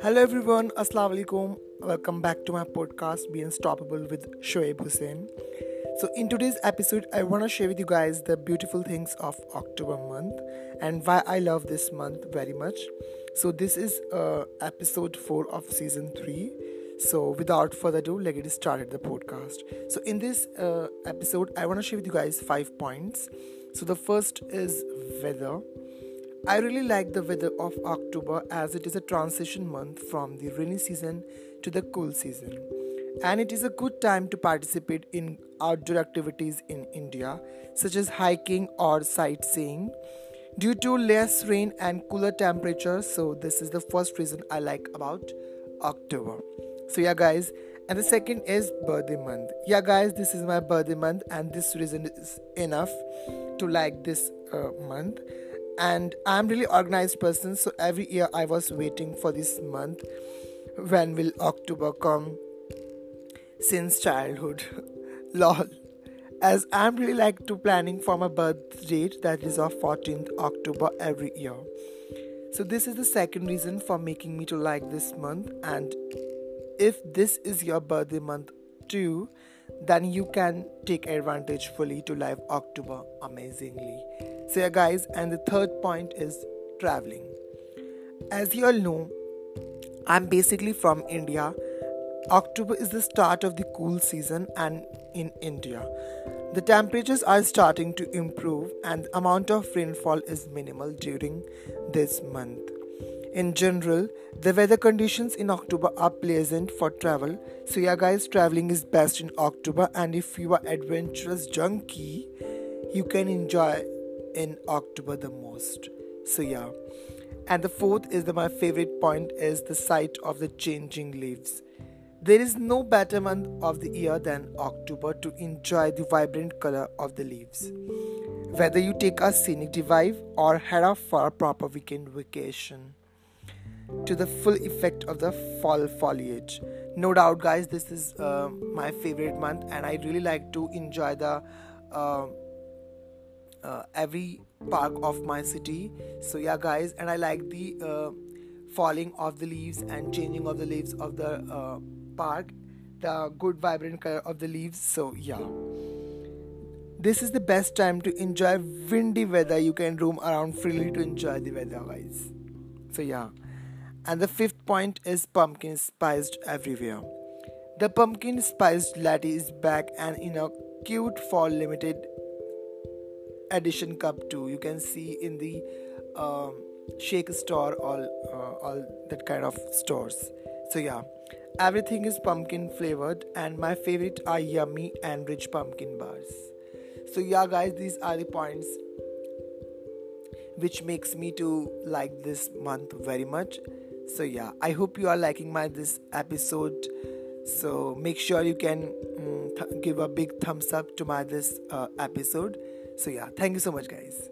Hello everyone, Assalamu alaikum. Welcome back to my podcast Be Unstoppable with Shoaib Hussain. So in today's episode I want to share with you guys the beautiful things of October month and why I love this month very much. So this is uh, episode 4 of season 3. So without further ado, let's get started the podcast. So in this uh, episode I want to share with you guys 5 points. So the first is weather I really like the weather of October as it is a transition month from the rainy season to the cool season. And it is a good time to participate in outdoor activities in India, such as hiking or sightseeing, due to less rain and cooler temperatures. So, this is the first reason I like about October. So, yeah, guys, and the second is birthday month. Yeah, guys, this is my birthday month, and this reason is enough to like this uh, month. And i'm really organized person so every year i was waiting for this month. When will october come? Since childhood. Lol. As i'm really like to planning for my birth date that is of 14th october every year. So this is the second reason for making me to like this month and if this is your birthday month too then you can take advantage fully to live October amazingly. So, yeah, guys, and the third point is traveling. As you all know, I'm basically from India. October is the start of the cool season, and in India, the temperatures are starting to improve, and the amount of rainfall is minimal during this month. In general, the weather conditions in October are pleasant for travel. So yeah guys, traveling is best in October and if you are adventurous junkie, you can enjoy in October the most. So yeah. And the fourth is the my favorite point is the sight of the changing leaves. There is no better month of the year than October to enjoy the vibrant color of the leaves. Whether you take a scenic drive or head off for a proper weekend vacation to the full effect of the fall foliage. No doubt, guys, this is uh, my favorite month, and I really like to enjoy the uh, uh, every park of my city. So yeah, guys, and I like the uh, falling of the leaves and changing of the leaves of the uh, park, the good vibrant color of the leaves. So yeah. This is the best time to enjoy windy weather. You can roam around freely to enjoy the weather, guys. So, yeah. And the fifth point is pumpkin spiced everywhere. The pumpkin spiced latte is back and in a cute fall limited edition cup too. You can see in the um, shake store all uh, all that kind of stores. So yeah, everything is pumpkin flavored, and my favorite are yummy and rich pumpkin bars. So yeah, guys, these are the points which makes me to like this month very much so yeah i hope you are liking my this episode. So make sure you can mm, th- give a big thumbs up to my this uh, episode. So yeah thank you so much guys